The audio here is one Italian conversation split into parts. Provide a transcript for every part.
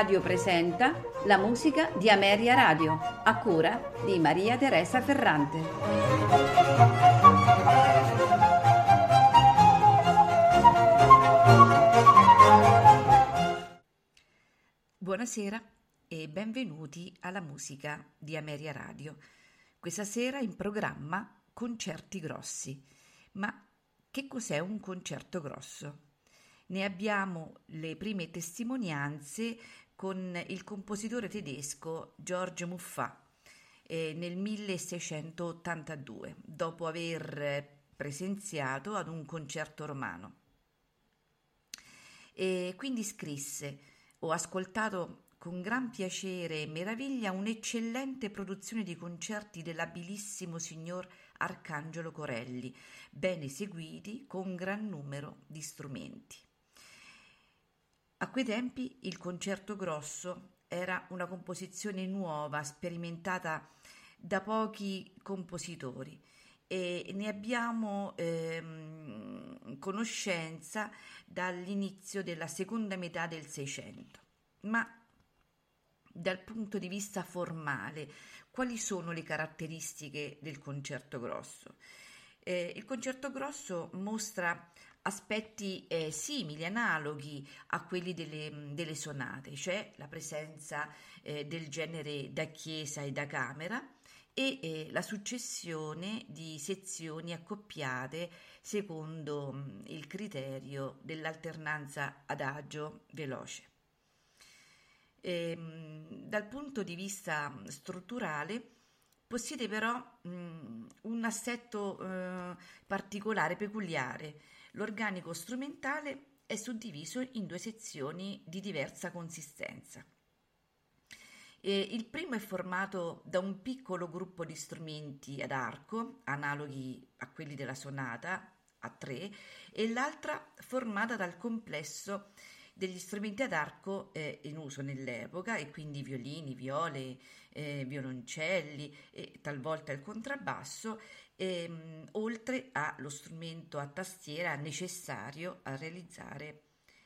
Radio presenta la musica di Ameria Radio, a cura di Maria Teresa Ferrante. Buonasera e benvenuti alla musica di Ameria Radio. Questa sera in programma Concerti Grossi. Ma che cos'è un concerto grosso? Ne abbiamo le prime testimonianze con il compositore tedesco George Muffat eh, nel 1682, dopo aver presenziato ad un concerto romano. E quindi scrisse: Ho ascoltato con gran piacere e meraviglia un'eccellente produzione di concerti dell'abilissimo signor Arcangelo Corelli, ben eseguiti con gran numero di strumenti. A quei tempi il concerto grosso era una composizione nuova, sperimentata da pochi compositori e ne abbiamo ehm, conoscenza dall'inizio della seconda metà del Seicento. Ma dal punto di vista formale, quali sono le caratteristiche del concerto grosso? Eh, il concerto grosso mostra aspetti eh, simili, analoghi a quelli delle, delle, sonate, cioè la presenza eh, del genere da chiesa e da camera e eh, la successione di sezioni accoppiate secondo mh, il criterio dell'alternanza adagio-veloce. Ehm, dal punto di vista strutturale, possiede però mh, un assetto eh, particolare, peculiare, L'organico strumentale è suddiviso in due sezioni di diversa consistenza. E il primo è formato da un piccolo gruppo di strumenti ad arco, analoghi a quelli della sonata a tre, e l'altra formata dal complesso degli strumenti ad arco eh, in uso nell'epoca, e quindi violini, viole, eh, violoncelli e talvolta il contrabbasso, ehm, oltre allo strumento a tastiera necessario a realizzare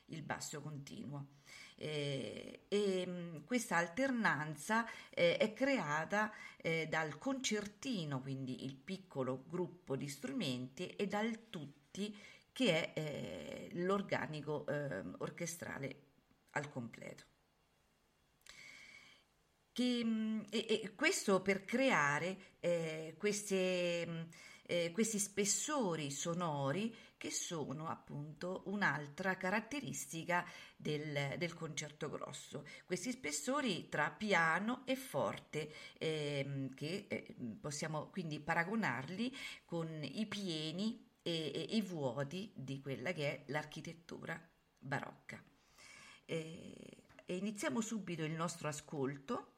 il basso continuo. Eh, e mm, questa alternanza eh, è creata eh, dal concertino, quindi il piccolo gruppo di strumenti, e dal tutti, che è eh, l'organico ehm, orchestrale al completo. Che, e, e questo per creare eh, queste, eh, questi spessori sonori che sono appunto un'altra caratteristica del, del, concerto grosso. Questi spessori tra piano e forte ehm, che eh, possiamo quindi paragonarli con i pieni e, e, i vuoti di quella che è l'architettura barocca. E iniziamo subito il nostro ascolto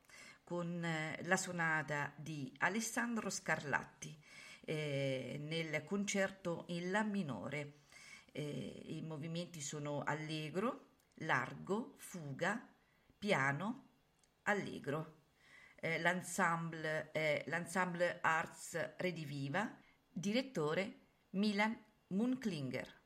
con eh, la sonata di Alessandro Scarlatti eh, nel concerto in La minore. Eh, I movimenti sono allegro, largo, fuga, piano, allegro. Eh, l'ensemble, eh, l'ensemble Arts Rediviva, direttore Milan Munklinger.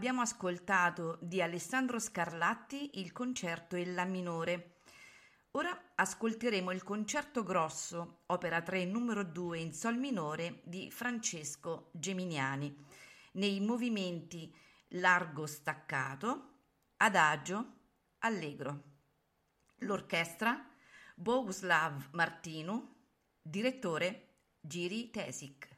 Abbiamo ascoltato di Alessandro Scarlatti il concerto in La minore. Ora ascolteremo il concerto grosso, opera 3 numero 2 in sol minore di Francesco Geminiani, nei movimenti largo staccato, adagio, allegro. L'orchestra Boguslav Martinu, direttore Giri Tesic.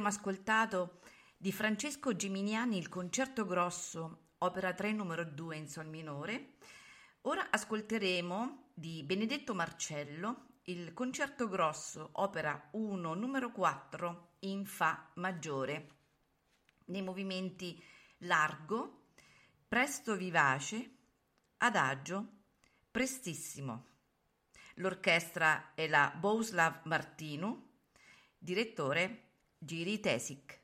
Abbiamo ascoltato di Francesco Gimignani il concerto grosso, opera 3 numero 2 in sol minore. Ora ascolteremo di Benedetto Marcello il concerto grosso, opera 1 numero 4 in fa maggiore, nei movimenti largo, presto vivace, adagio, prestissimo. L'orchestra è la Bohuslav Martinu, direttore Giri Tesic.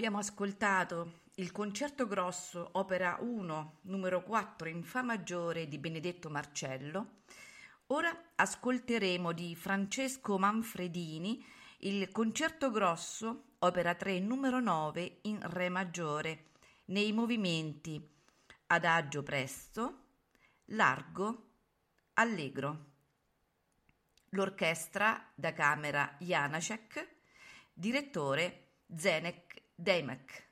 Abbiamo ascoltato il concerto grosso, opera 1, numero 4 in Fa maggiore di Benedetto Marcello. Ora ascolteremo di Francesco Manfredini il concerto grosso, opera 3, numero 9 in Re maggiore, nei movimenti adagio presto, largo, allegro. L'orchestra da camera Janacek, direttore Zenek demek.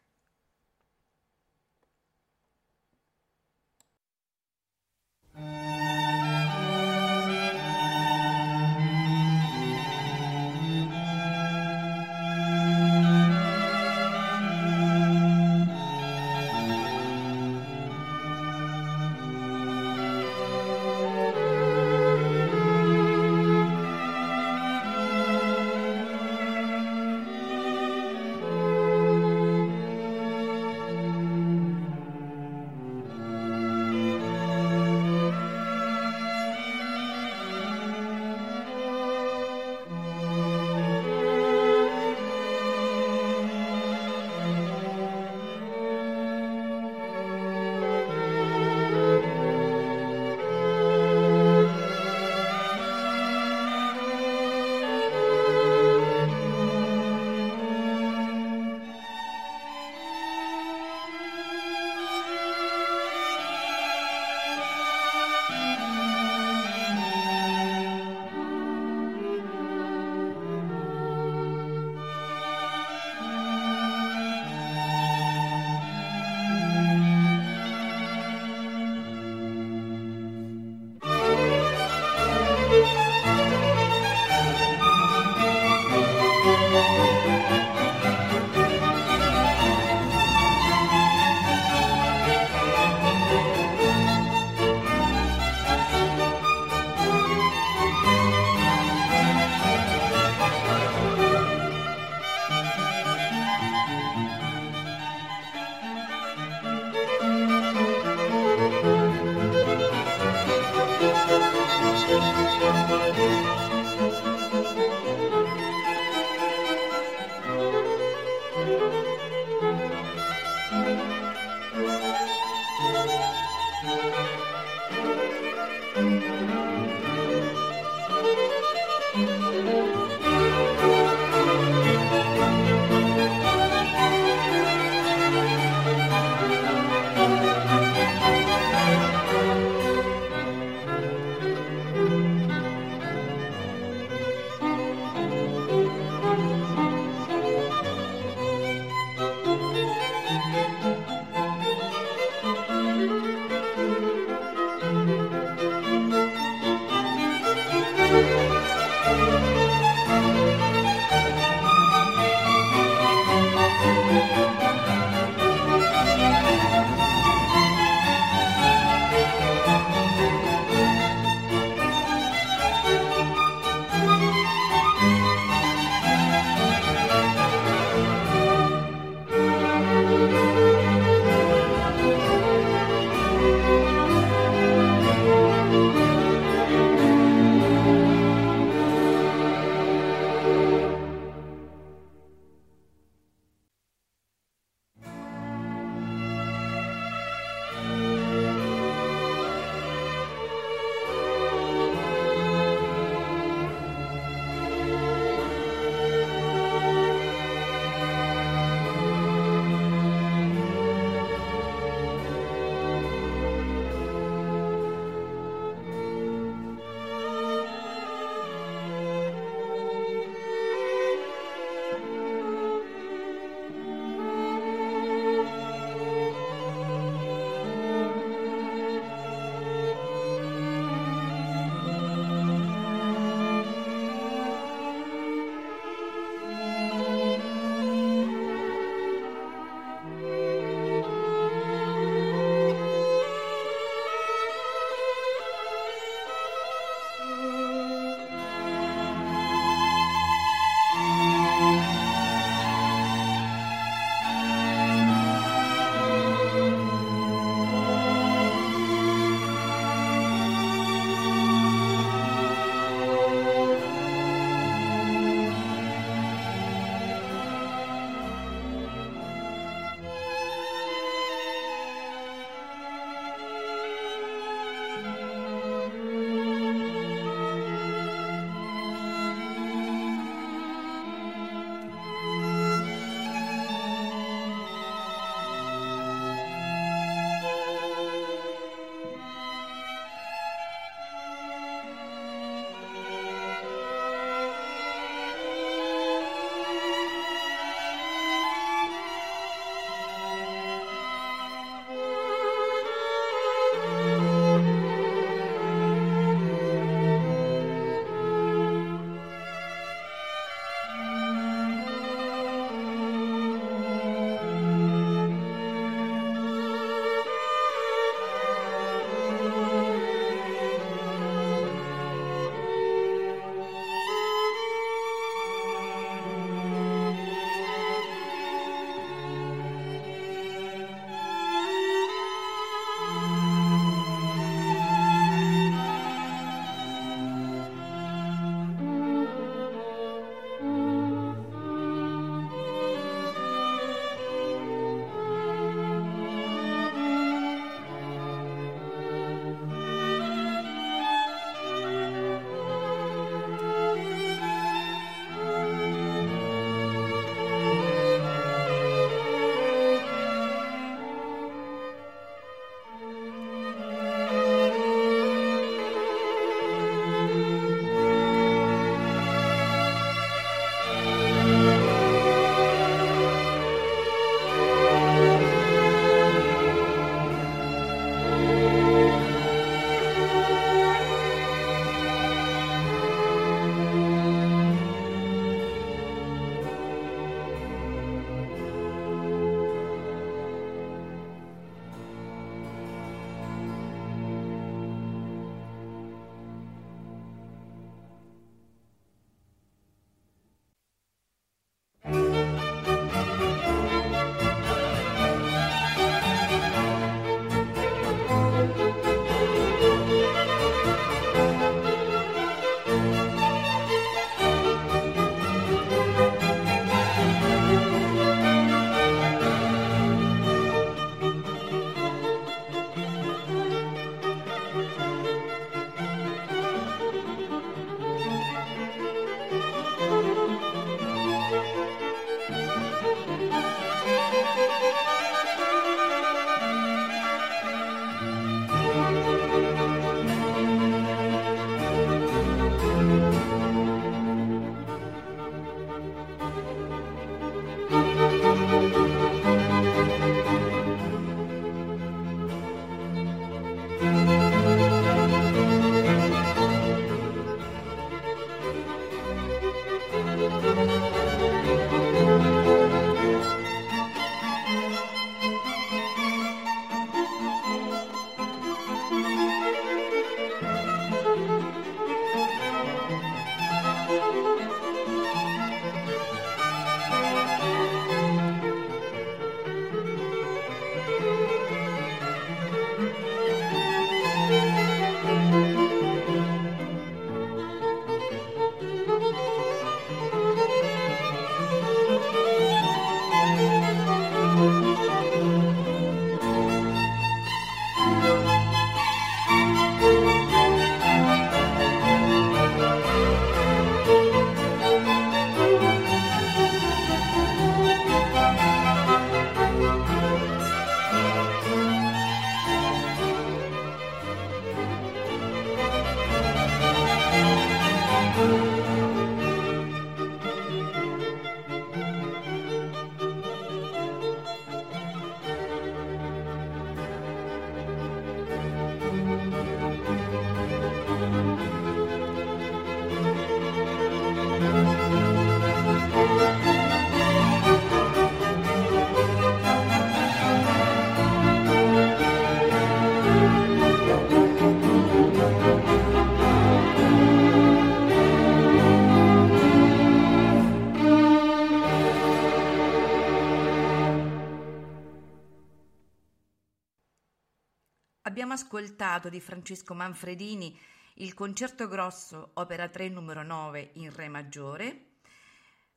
Abbiamo ascoltato di Francesco Manfredini il concerto grosso opera 3 numero 9 in re maggiore.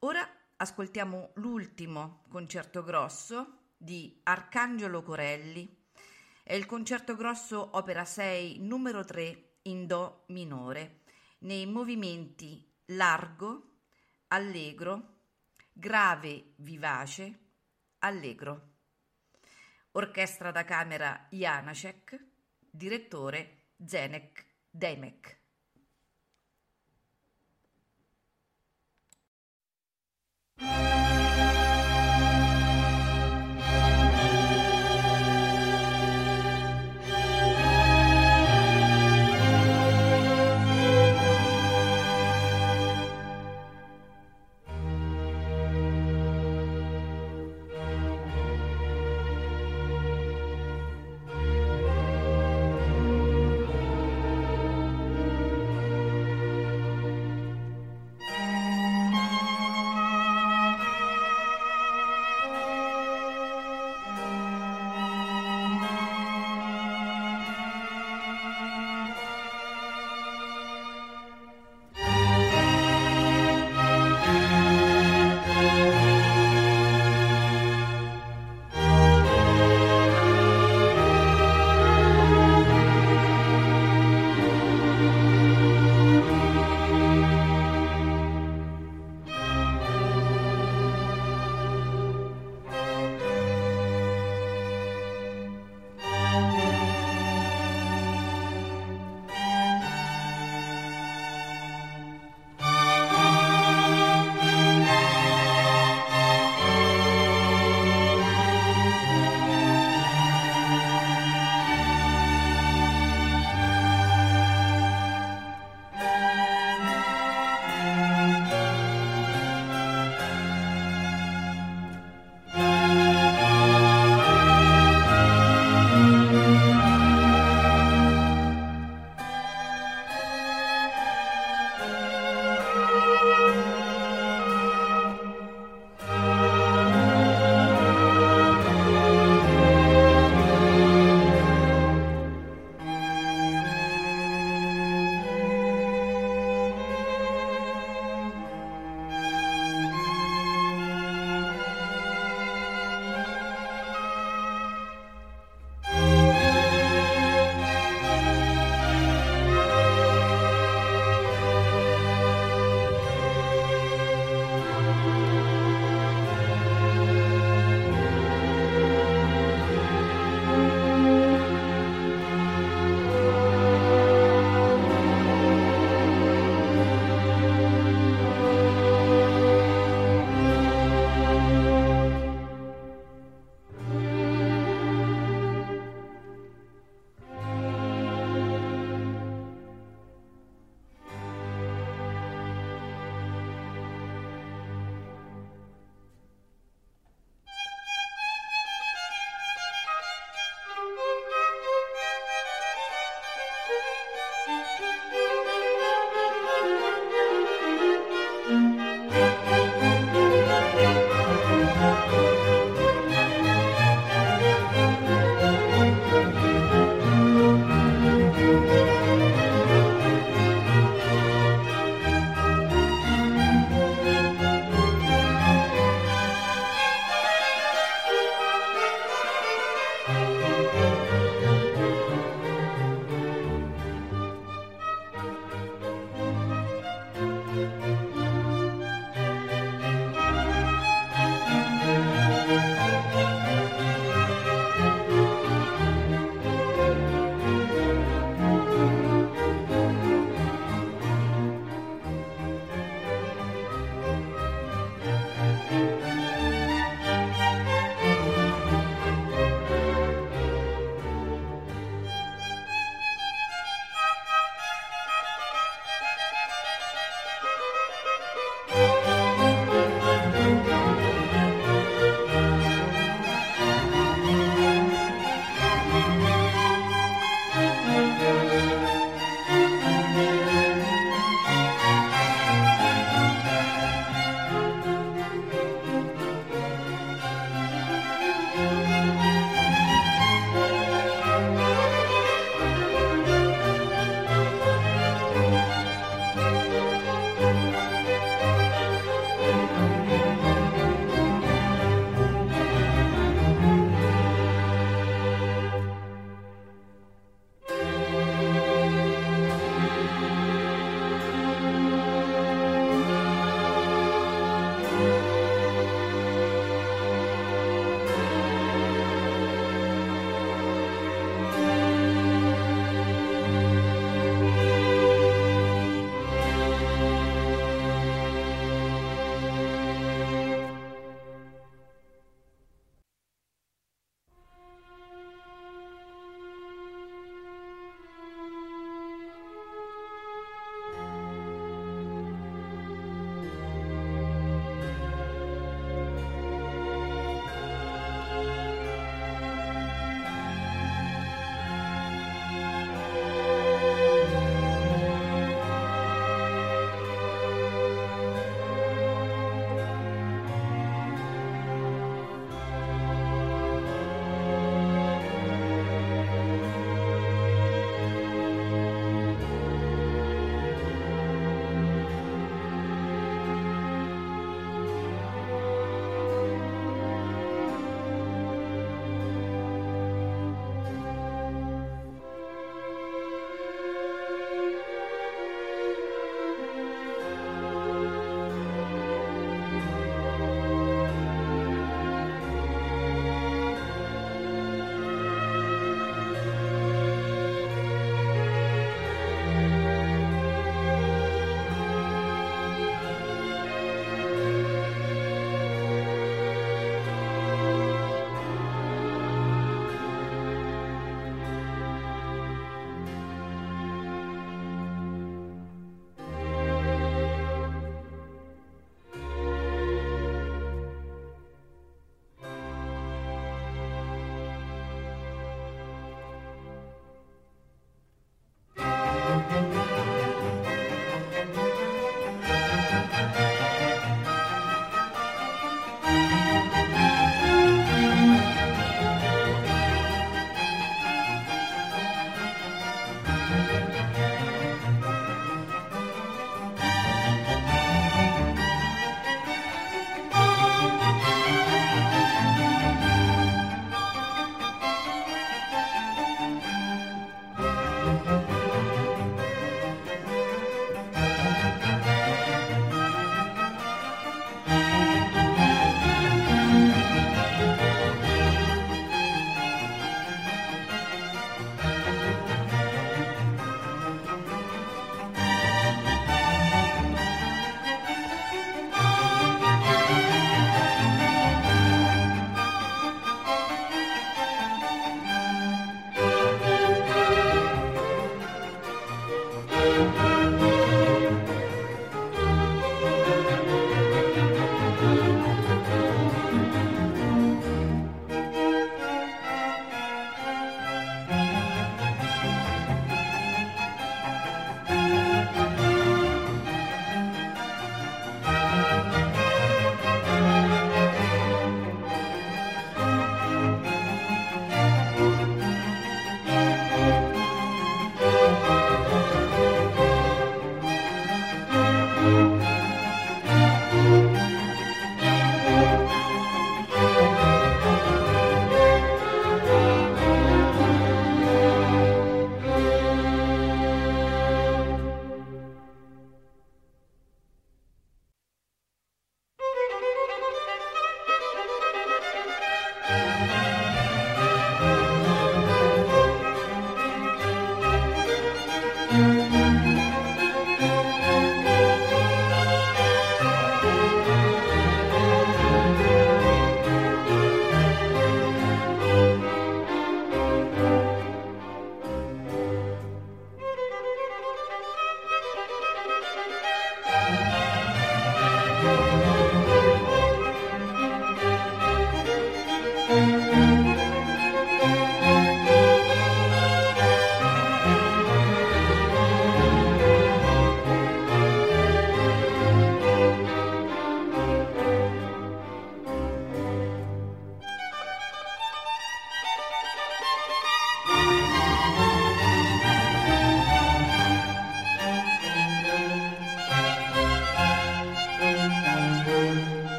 Ora ascoltiamo l'ultimo concerto grosso di Arcangelo Corelli. È il concerto grosso opera 6 numero 3 in do minore nei movimenti largo, allegro, grave, vivace, allegro. Orchestra da camera Janacek, direttore Zenek Demek.